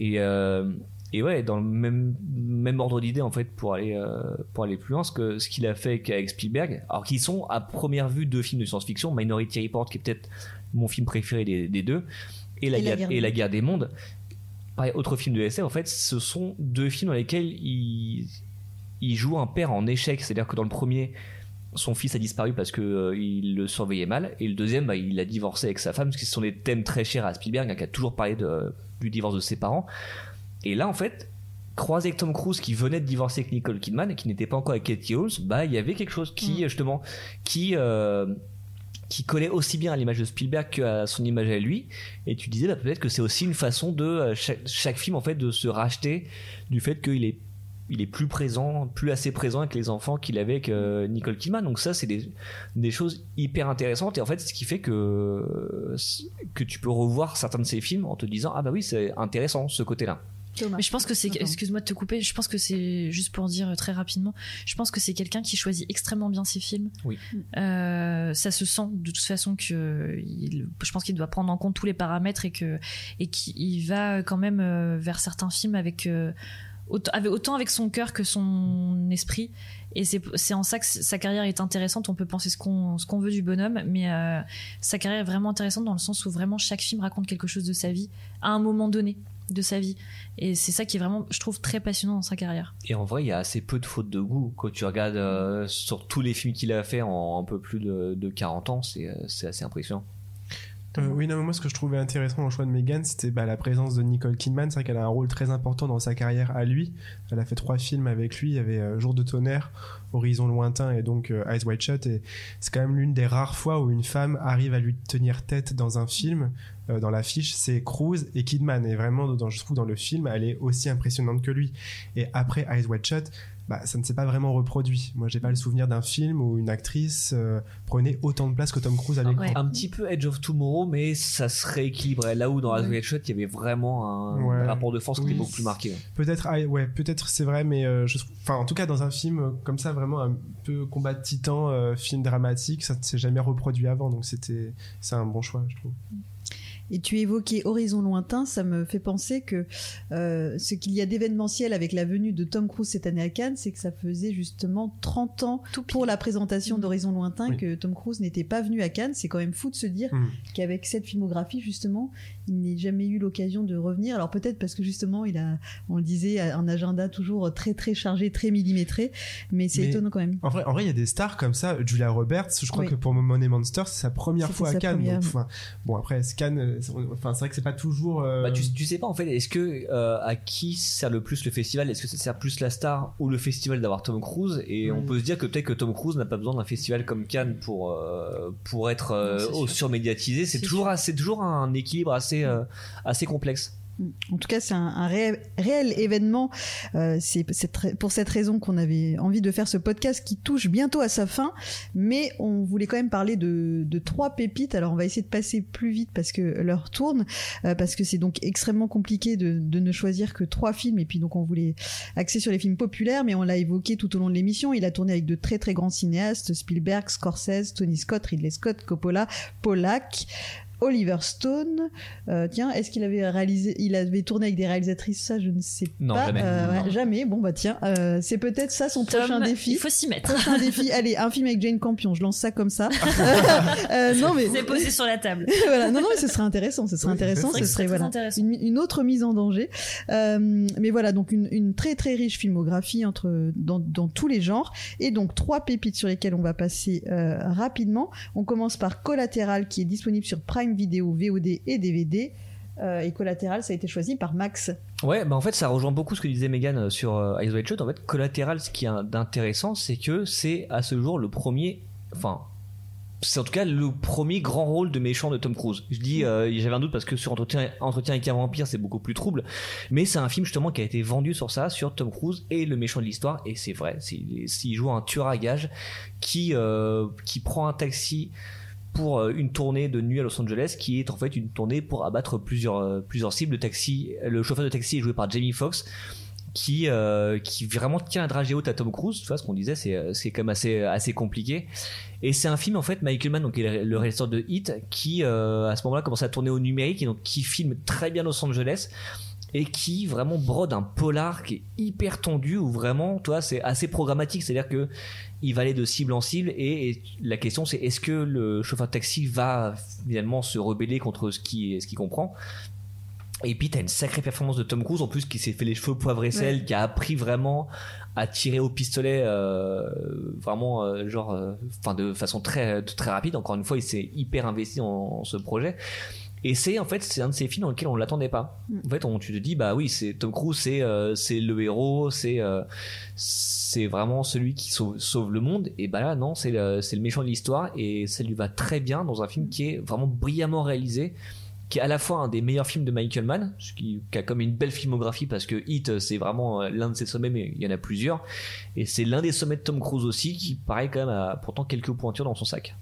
et euh, et ouais, dans le même, même ordre d'idée en fait pour aller euh, pour aller plus loin, ce que ce qu'il a fait avec Spielberg, alors qu'ils sont à première vue deux films de science-fiction, Minority Report qui est peut-être mon film préféré des, des deux, et la, Et la guerre, et des la mondes. guerre des mondes. Pareil, autre film de SF, en fait, ce sont deux films dans lesquels il il joue un père en échec, c'est-à-dire que dans le premier son fils a disparu parce que euh, il le surveillait mal. Et le deuxième bah, il a divorcé avec sa femme parce que ce sont des thèmes très chers à Spielberg hein, qui a toujours parlé de, du divorce de ses parents. Et là, en fait, croisé avec Tom Cruise qui venait de divorcer avec Nicole Kidman et qui n'était pas encore avec Katie Holmes, bah, il y avait quelque chose qui, justement, qui, euh, qui collait aussi bien à l'image de Spielberg qu'à son image à lui. Et tu disais, bah, peut-être que c'est aussi une façon de, euh, chaque, chaque film, en fait, de se racheter du fait qu'il est il est plus présent, plus assez présent avec les enfants qu'il avait avec euh, Nicole Kidman. Donc ça, c'est des, des choses hyper intéressantes. Et en fait, c'est ce qui fait que, que tu peux revoir certains de ces films en te disant, ah bah oui, c'est intéressant ce côté-là. Mais je pense que c'est, excuse-moi de te couper, je pense que c'est, juste pour dire très rapidement, je pense que c'est quelqu'un qui choisit extrêmement bien ses films. Oui. Euh, ça se sent de toute façon que, il- je pense qu'il doit prendre en compte tous les paramètres et que, et qu'il va quand même euh, vers certains films avec, euh, autant, avec, son cœur que son esprit. Et c'est, en ça que sa carrière est intéressante. On peut penser ce qu'on, veut du bonhomme, mais euh, sa carrière est vraiment intéressante dans le sens où vraiment chaque film raconte quelque chose de sa vie à un moment donné de sa vie. Et c'est ça qui est vraiment, je trouve, très passionnant dans sa carrière. Et en vrai, il y a assez peu de fautes de goût. Quand tu regardes euh, sur tous les films qu'il a fait en un peu plus de, de 40 ans, euh, c'est assez impressionnant. Euh, oui, non, mais moi, ce que je trouvais intéressant dans le choix de Megan, c'était bah, la présence de Nicole Kidman. C'est vrai qu'elle a un rôle très important dans sa carrière à lui. Elle a fait trois films avec lui. Il y avait euh, Jour de tonnerre, Horizon lointain et donc euh, Eyes Wide Shut. Et c'est quand même l'une des rares fois où une femme arrive à lui tenir tête dans un film. Euh, dans l'affiche, c'est Cruise et Kidman. Et vraiment, dans, je trouve dans le film, elle est aussi impressionnante que lui. Et après Eyes Wide Shut, bah, ça ne s'est pas vraiment reproduit. Moi, j'ai pas le souvenir d'un film où une actrice euh, prenait autant de place que Tom Cruise à l'écran. Ouais. Un petit peu Edge of Tomorrow, mais ça se rééquilibrait. Là où dans Ouais. Red Shot, il y avait vraiment un Ouais. rapport de force qui était beaucoup plus marqué. Peut-être, ah, ouais, peut-être c'est vrai, mais euh, je, enfin, en tout cas, dans un film euh, comme ça, vraiment un peu combat de titan, euh, film dramatique, ça ne s'est jamais reproduit avant, donc c'était, c'est un bon choix, je trouve. Et tu évoquais Horizon lointain, ça me fait penser que euh, ce qu'il y a d'événementiel avec la venue de Tom Cruise cette année à Cannes, c'est que ça faisait justement 30 ans Tout pour la présentation Mhm. d'Horizon lointain Oui. que Tom Cruise n'était pas venu à Cannes. C'est quand même fou de se dire Mhm. qu'avec cette filmographie, justement, il n'ait jamais eu l'occasion de revenir. Alors peut-être parce que justement, il a, on le disait, un agenda toujours très très chargé, très millimétré, mais c'est étonnant quand même. En vrai, en vrai, il y a des stars comme ça. Julia Roberts, je crois Oui. que pour Money Monster, c'est sa première fois à sa Cannes. première. donc, enfin, bon, après, Cannes, euh, enfin c'est vrai que c'est pas toujours. Bah, tu, tu, sais pas en fait. Est-ce que à qui sert le plus le festival? Est-ce que ça sert plus la star ou le festival d'avoir Tom Cruise? Et on peut se dire que peut-être que Tom Cruise n'a pas besoin d'un festival comme Cannes pour pour être surmédiatisé. C'est toujours c'est toujours un équilibre assez assez complexe. En tout cas, c'est un, réel, événement. Euh, c'est pour cette raison qu'on avait envie de faire ce podcast qui touche bientôt à sa fin. Mais on voulait quand même parler de, trois pépites. Alors, on va essayer de passer plus vite parce que l'heure tourne, euh, parce que c'est donc extrêmement compliqué de, ne choisir que trois films. Et puis, donc, on voulait axer sur les films populaires, mais on l'a évoqué tout au long de l'émission. Il a tourné avec de très très grands cinéastes Spielberg, Scorsese, Tony Scott, Ridley Scott, Coppola, Pollack. Oliver Stone. Euh, tiens, est-ce qu'il avait réalisé, il avait tourné avec des réalisatrices Ça, je ne sais non, pas. Jamais. Euh, jamais. Bon bah tiens, euh, c'est peut-être ça son prochain défi. Il faut s'y mettre. Prochain défi. Allez, un film avec Jane Campion. Je lance ça comme ça. non mais c'est posé sur la table. voilà. Non non, mais ce serait intéressant. Ce serait intéressant. Ce serait voilà une, autre mise en danger. mais voilà donc une, très très riche filmographie entre dans, dans, tous les genres et donc trois pépites sur lesquelles on va passer rapidement. On commence par Collatéral qui est disponible sur Prime vidéo, VOD et DVD. Euh, et Collatéral, ça a été choisi par Max. Ouais, bah en fait, ça rejoint beaucoup ce que disait Megan euh, sur euh, White Shot. En fait, Collatéral, ce qui est d'intéressant, c'est que c'est à ce jour le premier, enfin, c'est en tout cas le premier grand rôle de méchant de Tom Cruise. Je dis, j'avais un doute parce que sur Entretien, Entretien avec un vampire, c'est beaucoup plus trouble, mais c'est un film justement qui a été vendu sur ça, sur Tom Cruise et le méchant de l'histoire, et c'est vrai, s'il joue un tueur à gage qui qui prend un taxi pour euh, une tournée de nuit à Los Angeles qui est en fait une tournée pour abattre plusieurs, euh, plusieurs cibles de taxi. Le chauffeur de taxi est joué par Jamie Foxx qui euh, qui vraiment tient la dragée haute à Tom Cruise. Tu vois ce qu'on disait c'est c'est quand même assez assez compliqué. Et c'est un film en fait Michael Mann donc le réalisateur de Hit qui à ce moment-là commence à tourner au numérique et donc qui filme très bien Los Angeles et qui vraiment brode un polar qui est hyper tendu où vraiment toi c'est assez programmatique c'est à dire que il va aller de cible en cible et, la question c'est est-ce que le chauffeur de taxi va finalement se rebeller contre ce qui ce qu'il comprend? Et puis t'as une sacrée performance de Tom Cruise en plus qui s'est fait les cheveux poivre et sel, qui a appris vraiment à tirer au pistolet euh, vraiment euh, genre euh, enfin de façon très très rapide. Encore une fois, il s'est hyper investi en, ce projet. Et c'est en fait c'est un de ces films dans lequel on l'attendait pas. Mm. En fait, on, tu te dis bah oui, c'est Tom Cruise, c'est c'est le héros, c'est c'est vraiment celui qui sauve, sauve, le monde. Et bah là non, c'est le, c'est le méchant de l'histoire et ça lui va très bien dans un film qui est vraiment brillamment réalisé qui est à la fois un des meilleurs films de Michael Mann, qui, qui a comme une belle filmographie parce que Hit c'est vraiment euh, l'un de ses sommets, mais il y en a plusieurs, et c'est l'un des sommets de Tom Cruise aussi, qui paraît quand même a pourtant quelques pointures dans son sac.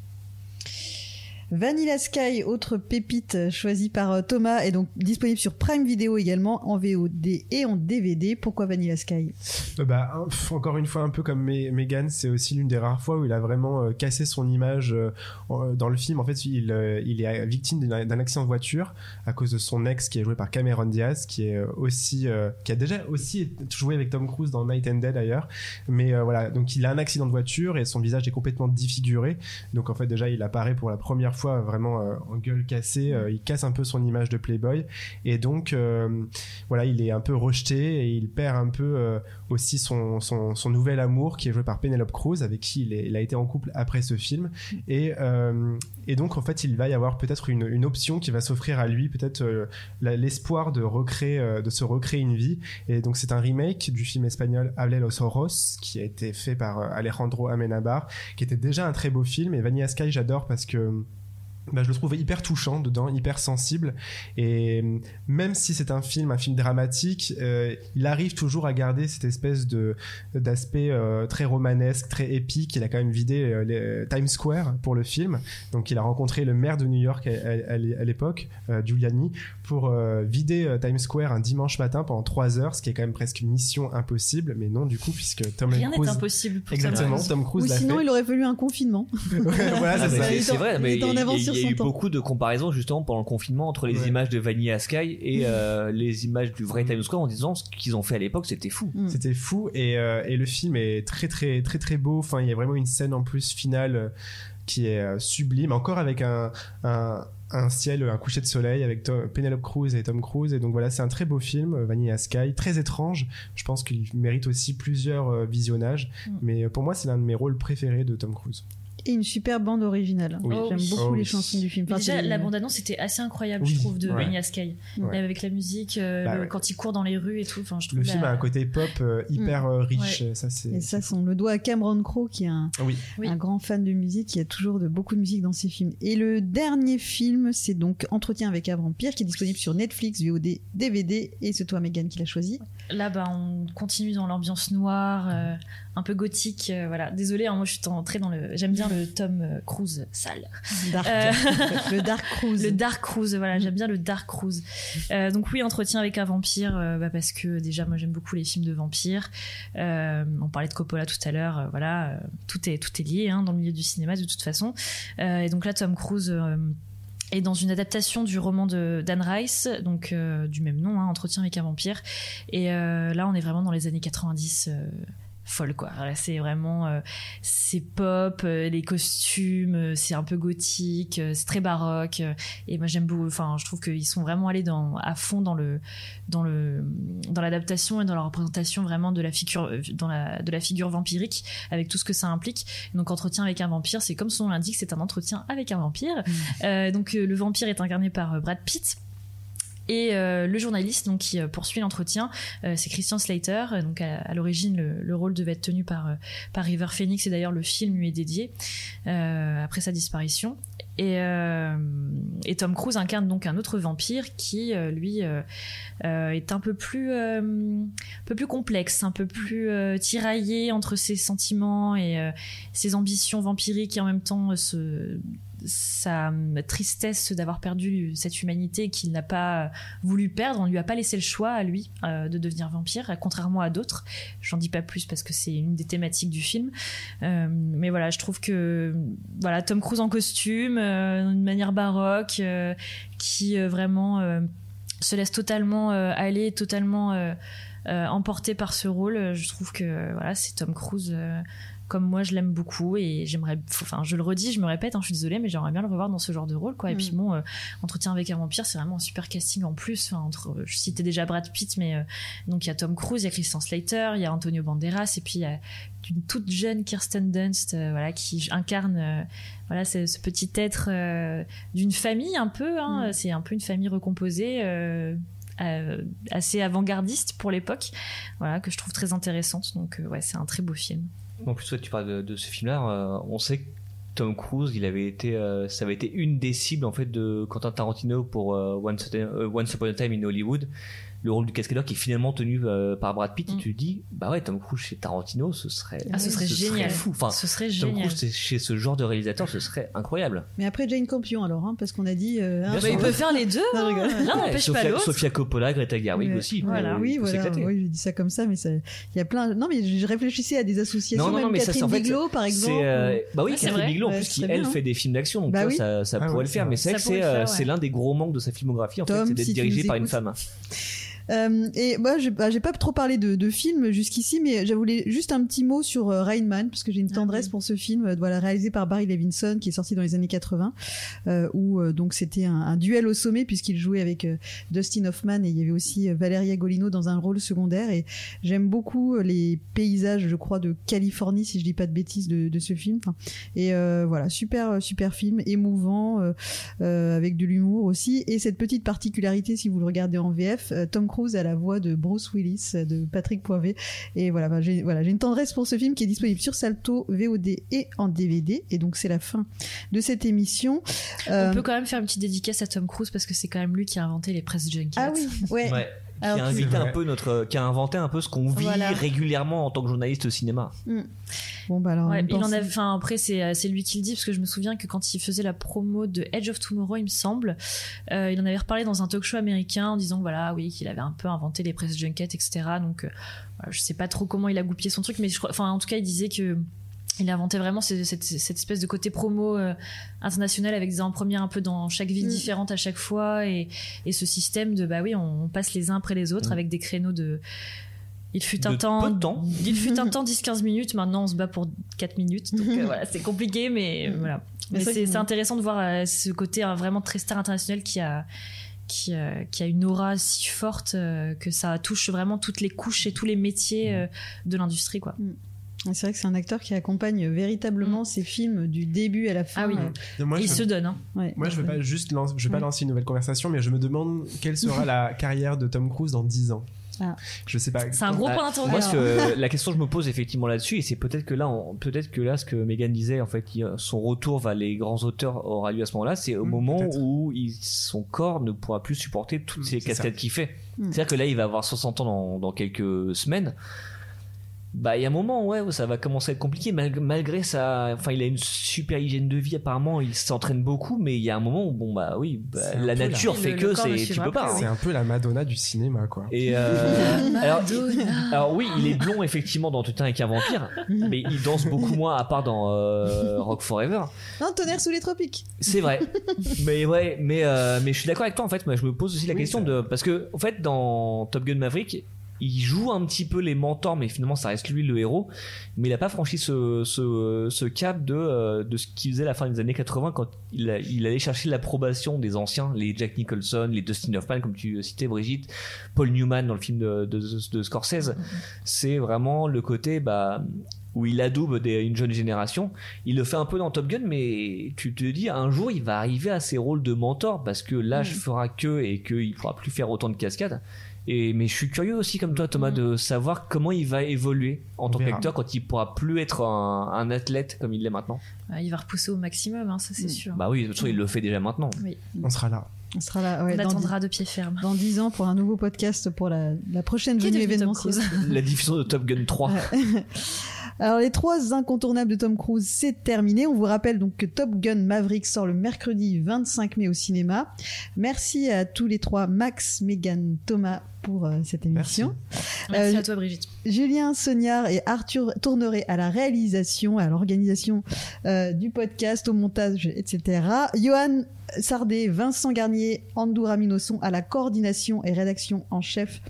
Vanilla Sky, autre pépite choisie par euh, Thomas, est donc disponible sur Prime Video également, en VOD et en DVD. Pourquoi Vanilla Sky? Euh, bah, Encore une fois, un peu comme Megan, c'est aussi l'une des rares fois où il a vraiment euh, cassé son image dans le film. En fait, il, il est victime d'un accident de voiture à cause de son ex qui est joué par Cameron Diaz, qui est aussi, qui a déjà aussi joué avec Tom Cruise dans Night and Day d'ailleurs. Mais voilà, donc il a un accident de voiture et son visage est complètement défiguré. Donc en fait, déjà, il apparaît pour la première fois vraiment euh, en gueule cassée. Euh, il casse un peu son image de Playboy. Et donc euh, voilà, il est un peu rejeté et il perd un peu aussi son, son, nouvel amour qui est joué par Penelope Cruz avec qui il, a été en couple après ce film. Et, et donc en fait il va y avoir peut-être une, une option qui va s'offrir à lui peut-être l'espoir de recréer de se recréer une vie. Et donc c'est un remake du film espagnol Hable los qui a été fait par Alejandro Amenabar qui était déjà un très beau film. Et Vanilla Sky j'adore parce que bah, je le trouve hyper touchant dedans, hyper sensible. Et même si c'est un film, un film dramatique, euh, il arrive toujours à garder cette espèce de d'aspect euh, très romanesque, très épique. Il a quand même vidé euh, Times Square pour le film. Donc il a rencontré le maire de New York à, l'époque, Giuliani, pour vider Times Square un dimanche matin pendant trois heures, ce qui est quand même presque mission impossible. Mais non, du coup, puisque Tom Rien Cruise... n'est impossible pour Exactement, Tom Cruise Ou sinon, il aurait fallu un confinement. voilà, c'est vrai, mais il y a eu beaucoup de comparaisons justement pendant le confinement entre les images de Vanilla Sky et euh, les images du vrai Times Square en disant ce qu'ils ont fait à l'époque c'était fou. Mm. C'était fou et, euh, et, le film est très très très très beau. Enfin il y a vraiment une scène en plus finale euh, qui est sublime, encore avec un, un un ciel, un coucher de soleil avec Penelope Cruz et Tom Cruise. Et donc voilà, c'est un très beau film, Vanilla Sky, très étrange. Je pense qu'il mérite aussi plusieurs visionnages. Mm. Mais pour moi, c'est l'un de mes rôles préférés de Tom Cruise. Et une super bande originale. Oui. Oh J'aime oui. beaucoup Oh les oui. chansons du film. Enfin, déjà, la bande-annonce était assez incroyable, Oui. je trouve, de Ouais. Enya Sky. Ouais. Avec la musique, euh, Bah le- ouais. quand il court dans les rues et tout. Enfin, je trouve Le la- film a un côté pop euh, hyper euh, riche. Ça, c'est. Et ça, on le doit à Cameron Crowe, qui est un, Oui. Oui. un grand fan de musique. Il y a toujours de, beaucoup de musique dans ses films. Et le dernier film, c'est donc Entretien avec un vampire, qui est disponible sur Netflix, VOD, DVD. Et c'est toi, Megan, qui l'a choisi. Là, bah, on continue dans l'ambiance noire, euh, un peu gothique. euh, voilà. Désolée, hein, moi, je suis entrée dans le. J'aime bien le Tom euh, Cruise sale. Dark, Euh, le Dark Cruise. Le Dark Cruise, voilà, j'aime bien le Dark Cruise. Donc oui, entretien avec un vampire, bah, parce que déjà moi j'aime beaucoup les films de vampires. On parlait de Coppola tout à l'heure, voilà, tout est tout est lié hein, dans le milieu du cinéma de toute façon. Et donc là, Tom Cruise. est dans une adaptation du roman de Dan Rice, donc euh, du même nom, hein, Entretien avec un vampire. Et euh, là, on est vraiment dans les années 90, euh, folle quoi. C'est vraiment, euh, c'est pop, euh, les costumes, euh, c'est un peu gothique, euh, c'est très baroque. et moi j'aime beaucoup. Enfin, je trouve qu'ils sont vraiment allés dans, à fond dans le, dans le, dans l'adaptation et dans la représentation vraiment de la figure, dans la, de la figure vampirique avec tout ce que ça implique. Donc entretien avec un vampire, c'est comme son nom l'indique, c'est un entretien avec un vampire. Euh, donc le vampire est incarné par Brad Pitt. Et euh, le journaliste donc, qui euh, poursuit l'entretien, euh, c'est Christian Slater. Donc à, l'origine, le, le rôle devait être tenu par, par River Phoenix et d'ailleurs le film lui est dédié après sa disparition. Et, Tom Cruise incarne donc un autre vampire qui, lui, est un peu plus, un peu plus complexe, un peu plus tiraillé entre ses sentiments et ses ambitions vampiriques et en même temps ce, sa tristesse d'avoir perdu cette humanité qu'il n'a pas voulu perdre. On lui a pas laissé le choix à lui euh, de devenir vampire, contrairement à d'autres. J'en dis pas plus parce que c'est une des thématiques du film. Euh, mais voilà, je trouve que voilà Tom Cruise en costume, euh, d'une manière baroque, euh, qui euh, vraiment euh, se laisse totalement euh, aller, totalement euh, euh, emporté par ce rôle. Je trouve que euh, voilà, c'est Tom Cruise. Euh, comme moi, je l'aime beaucoup et j'aimerais, enfin, je le redis, je me répète, hein, je suis désolée, mais j'aimerais bien le revoir dans ce genre de rôle, quoi. Et Mm. puis bon, euh, Entretien avec un vampire, c'est vraiment un super casting en plus. Enfin, entre, je citais déjà Brad Pitt, mais euh, donc il y a Tom Cruise, il y a Christian Slater, il y a Antonio Banderas, et puis il y a une toute jeune Kirsten Dunst, euh, voilà, qui incarne, euh, voilà, ce, ce petit être euh, d'une famille un peu. Hein, Mm. C'est un peu une famille recomposée. euh, euh, assez avant-gardiste pour l'époque, voilà que je trouve très intéressante. Donc euh, ouais, c'est un très beau film. En plus, toi, tu parles de, ce film-là. euh, on sait que Tom Cruise, il avait été, euh, ça avait été une des cibles en fait de Quentin Tarantino pour euh, Once Upon a Time in Hollywood. Le rôle du cascadeur qui est finalement tenu euh, par Brad Pitt. Mm. Et tu te dis, bah ouais, Tom Cruise chez Tarantino, ce serait, Ah, ce serait génial. fou. Enfin, Ce serait Tom génial. Cruise chez ce genre de réalisateur, ce serait incroyable. Mais après Jane Campion, alors, hein, parce qu'on a dit. euh, hein, sûr. il peut faire les deux. Non, je hein. L'un Ouais, n'empêche Sofia, pas l'autre. Sofia Coppola, Greta Gerwig Ouais. aussi. il peut- Voilà. il oui, peut voilà. Oui, je dis ça comme ça, mais ça- il y a plein. Non, mais je réfléchissais à des associations. Non, non, non, même mais ça, Catherine en fait, Bigelow, par exemple. C'est, euh, bah oui, Ouais, c'est Catherine vrai. Bigelow, en Ouais, plus, c'est qui elle fait des films d'action, donc Bah oui. ça, ça Ah pourrait ouais, le faire. c'est Mais vrai. c'est vrai Ça que pourrait c'est, faire, euh, ouais. l'un des gros manques de sa filmographie, en fait, c'est d'être dirigé par une femme. Euh, et moi, j'ai bah, pas trop parlé de, de films jusqu'ici, mais je voulais juste un petit mot sur euh, Rain Man, parce que j'ai une Ah tendresse oui. pour ce film, euh, voilà, réalisé par Barry Levinson, qui est sorti dans les années 80, euh, où donc c'était un, un duel au sommet, puisqu'il jouait avec Dustin Hoffman, et il y avait aussi Valeria Golino dans un rôle secondaire, et j'aime beaucoup les paysages, je crois, de Californie, si je dis pas de bêtises, de, de ce film. Enfin, et euh, voilà, super, super film, émouvant, avec de l'humour aussi. Et cette petite particularité, si vous le regardez en VF, Tom Cruise a la voix de Bruce Willis, euh, de Patrick Poivet. Et voilà, bah, j'ai voilà, j'ai une tendresse pour ce film qui est disponible sur Salto, VOD et en DVD. Et donc c'est la fin de cette émission. Euh, On peut quand même faire une petite dédicace à Tom Cruise parce que c'est quand même lui qui a inventé les press junkets. Ah oui, ouais. Ouais. Alors, qui a tu- invité un Ouais. peu notre, qui a inventé un peu ce qu'on vit Voilà. régulièrement en tant que journaliste au cinéma. Bon bah alors. Ouais, il en pense- a, enfin après c'est euh, c'est lui qui le dit parce que je me souviens que quand il faisait la promo de Edge of Tomorrow, il me semble, euh, il en avait reparlé dans un talk show américain en disant voilà oui qu'il avait un peu inventé les press junkets etc. Donc euh, je sais pas trop comment il a goupillé son truc, mais je enfin en tout cas il disait que il inventait vraiment cette, cette- cette espèce de côté promo euh, international avec des en-premières un peu dans chaque ville Mm. différente à chaque fois et, et ce système de bah oui on, on passe les uns après les autres Mm. avec des créneaux de il fut un De temps, peu de temps. il fut un temps 10-15 minutes maintenant on se bat pour 4 minutes donc euh, voilà c'est compliqué mais Mm. voilà Mais mais c'est intéressant de voir euh, ce côté euh, vraiment très star international qui a qui, euh, qui a une aura si forte euh, que ça touche vraiment toutes les couches et tous les métiers euh, de l'industrie quoi C'est vrai que c'est un acteur qui accompagne véritablement ses films du début à la fin. Ah oui. Euh, Moi, il je, se donne. Hein. ouais. moi, je veux pas juste lancer, je veux pas Ouais. lancer une nouvelle conversation, mais je me demande quelle sera la carrière de Tom Cruise dans 10 ans. Ah. Je sais pas. C'est un gros Ah, point d'interrogation. que- la question que je me pose effectivement là-dessus, et c'est peut-être que là, peut-être que là, ce que Megan disait, en fait, son retour vers les grands auteurs aura lieu à ce moment-là. C'est au Mm, moment où il- son corps ne pourra plus supporter toutes Mm, ces cascades qu'il fait. Mm. C'est-à-dire que là, il va avoir 60 ans dans, dans quelques semaines. Bah, il y a un moment, ouais, où ça va commencer à être compliqué, mal- malgré ça. Enfin, il a une super hygiène de vie, apparemment, il s'entraîne beaucoup, mais il y a un moment où, bon, bah oui, bah, un la nature fait le- que c'est, tu peux pas. hein. C'est un peu la Madonna du cinéma, quoi. Et euh, alors, oui, il est blond effectivement dans Tout un avec un vampire, mais il danse beaucoup moins à part dans euh, Rock Forever. Non, tonnerre sous les tropiques. C'est vrai. mais ouais, mais euh, mais je suis d'accord avec toi en fait. Moi, je me pose aussi la Oui, question ça- de parce que en fait dans Top Gun Maverick, il joue un petit peu les mentors, mais finalement ça reste lui le héros. Mais il a pas franchi ce ce, ce cap de euh, de ce qu'il faisait à la fin des années 80 quand il a- il allait chercher l'approbation des anciens, les Jack Nicholson, les Dustin Hoffman comme tu citais Brigitte, Paul Newman dans le film de de, de Scorsese. C'est vraiment le côté bah où il adoube des- une jeune génération. Il le fait un peu dans Top Gun, mais tu te dis un jour il va arriver à ses rôles de mentor parce que l'âge Mm. fera que et qu'il pourra plus faire autant de cascades. Et mais je suis curieux aussi comme toi Thomas Mm. de savoir comment il va évoluer en On tant qu'acteur quand il pourra plus être un, un athlète comme il l'est maintenant. Ah, Il va repousser au maximum, hein, ça c'est Mm. sûr. Bah oui, de toute façon il le fait déjà maintenant. On sera là. On sera là ouais, On attendra de pied ferme. dans 10 ans pour un nouveau podcast pour la, la prochaine venue événementielle. Cruise? La diffusion de Top Gun 3. Alors les trois incontournables de Tom Cruise, c'est terminé. On vous rappelle donc que Top Gun Maverick sort le mercredi 25 mai au cinéma. Merci à tous les trois, Max, Megan, Thomas, pour euh, cette émission. Merci Euh, à toi Brigitte. Julien Sognard et Arthur Tourneret à la réalisation, à l'organisation euh, du podcast, au montage, etc. Johan Sardet, Vincent Garnier, Andou Raminoson à la coordination et rédaction en chef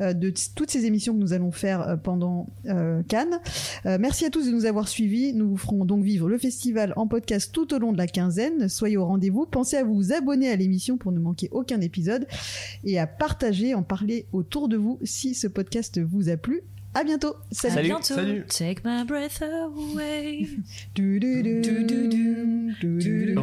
de toutes ces émissions que nous allons faire pendant euh, Cannes. Euh, merci à tous de nous avoir suivis. Nous vous ferons donc vivre le festival en podcast tout au long de la quinzaine. Soyez au rendez-vous. Pensez à vous abonner à l'émission pour ne manquer aucun épisode et à partager, en parler autour de vous si ce podcast vous a plu. À bientôt. Salut. À Salut. bientôt. Salut. Take my breath away. Du, du, du, Du, du,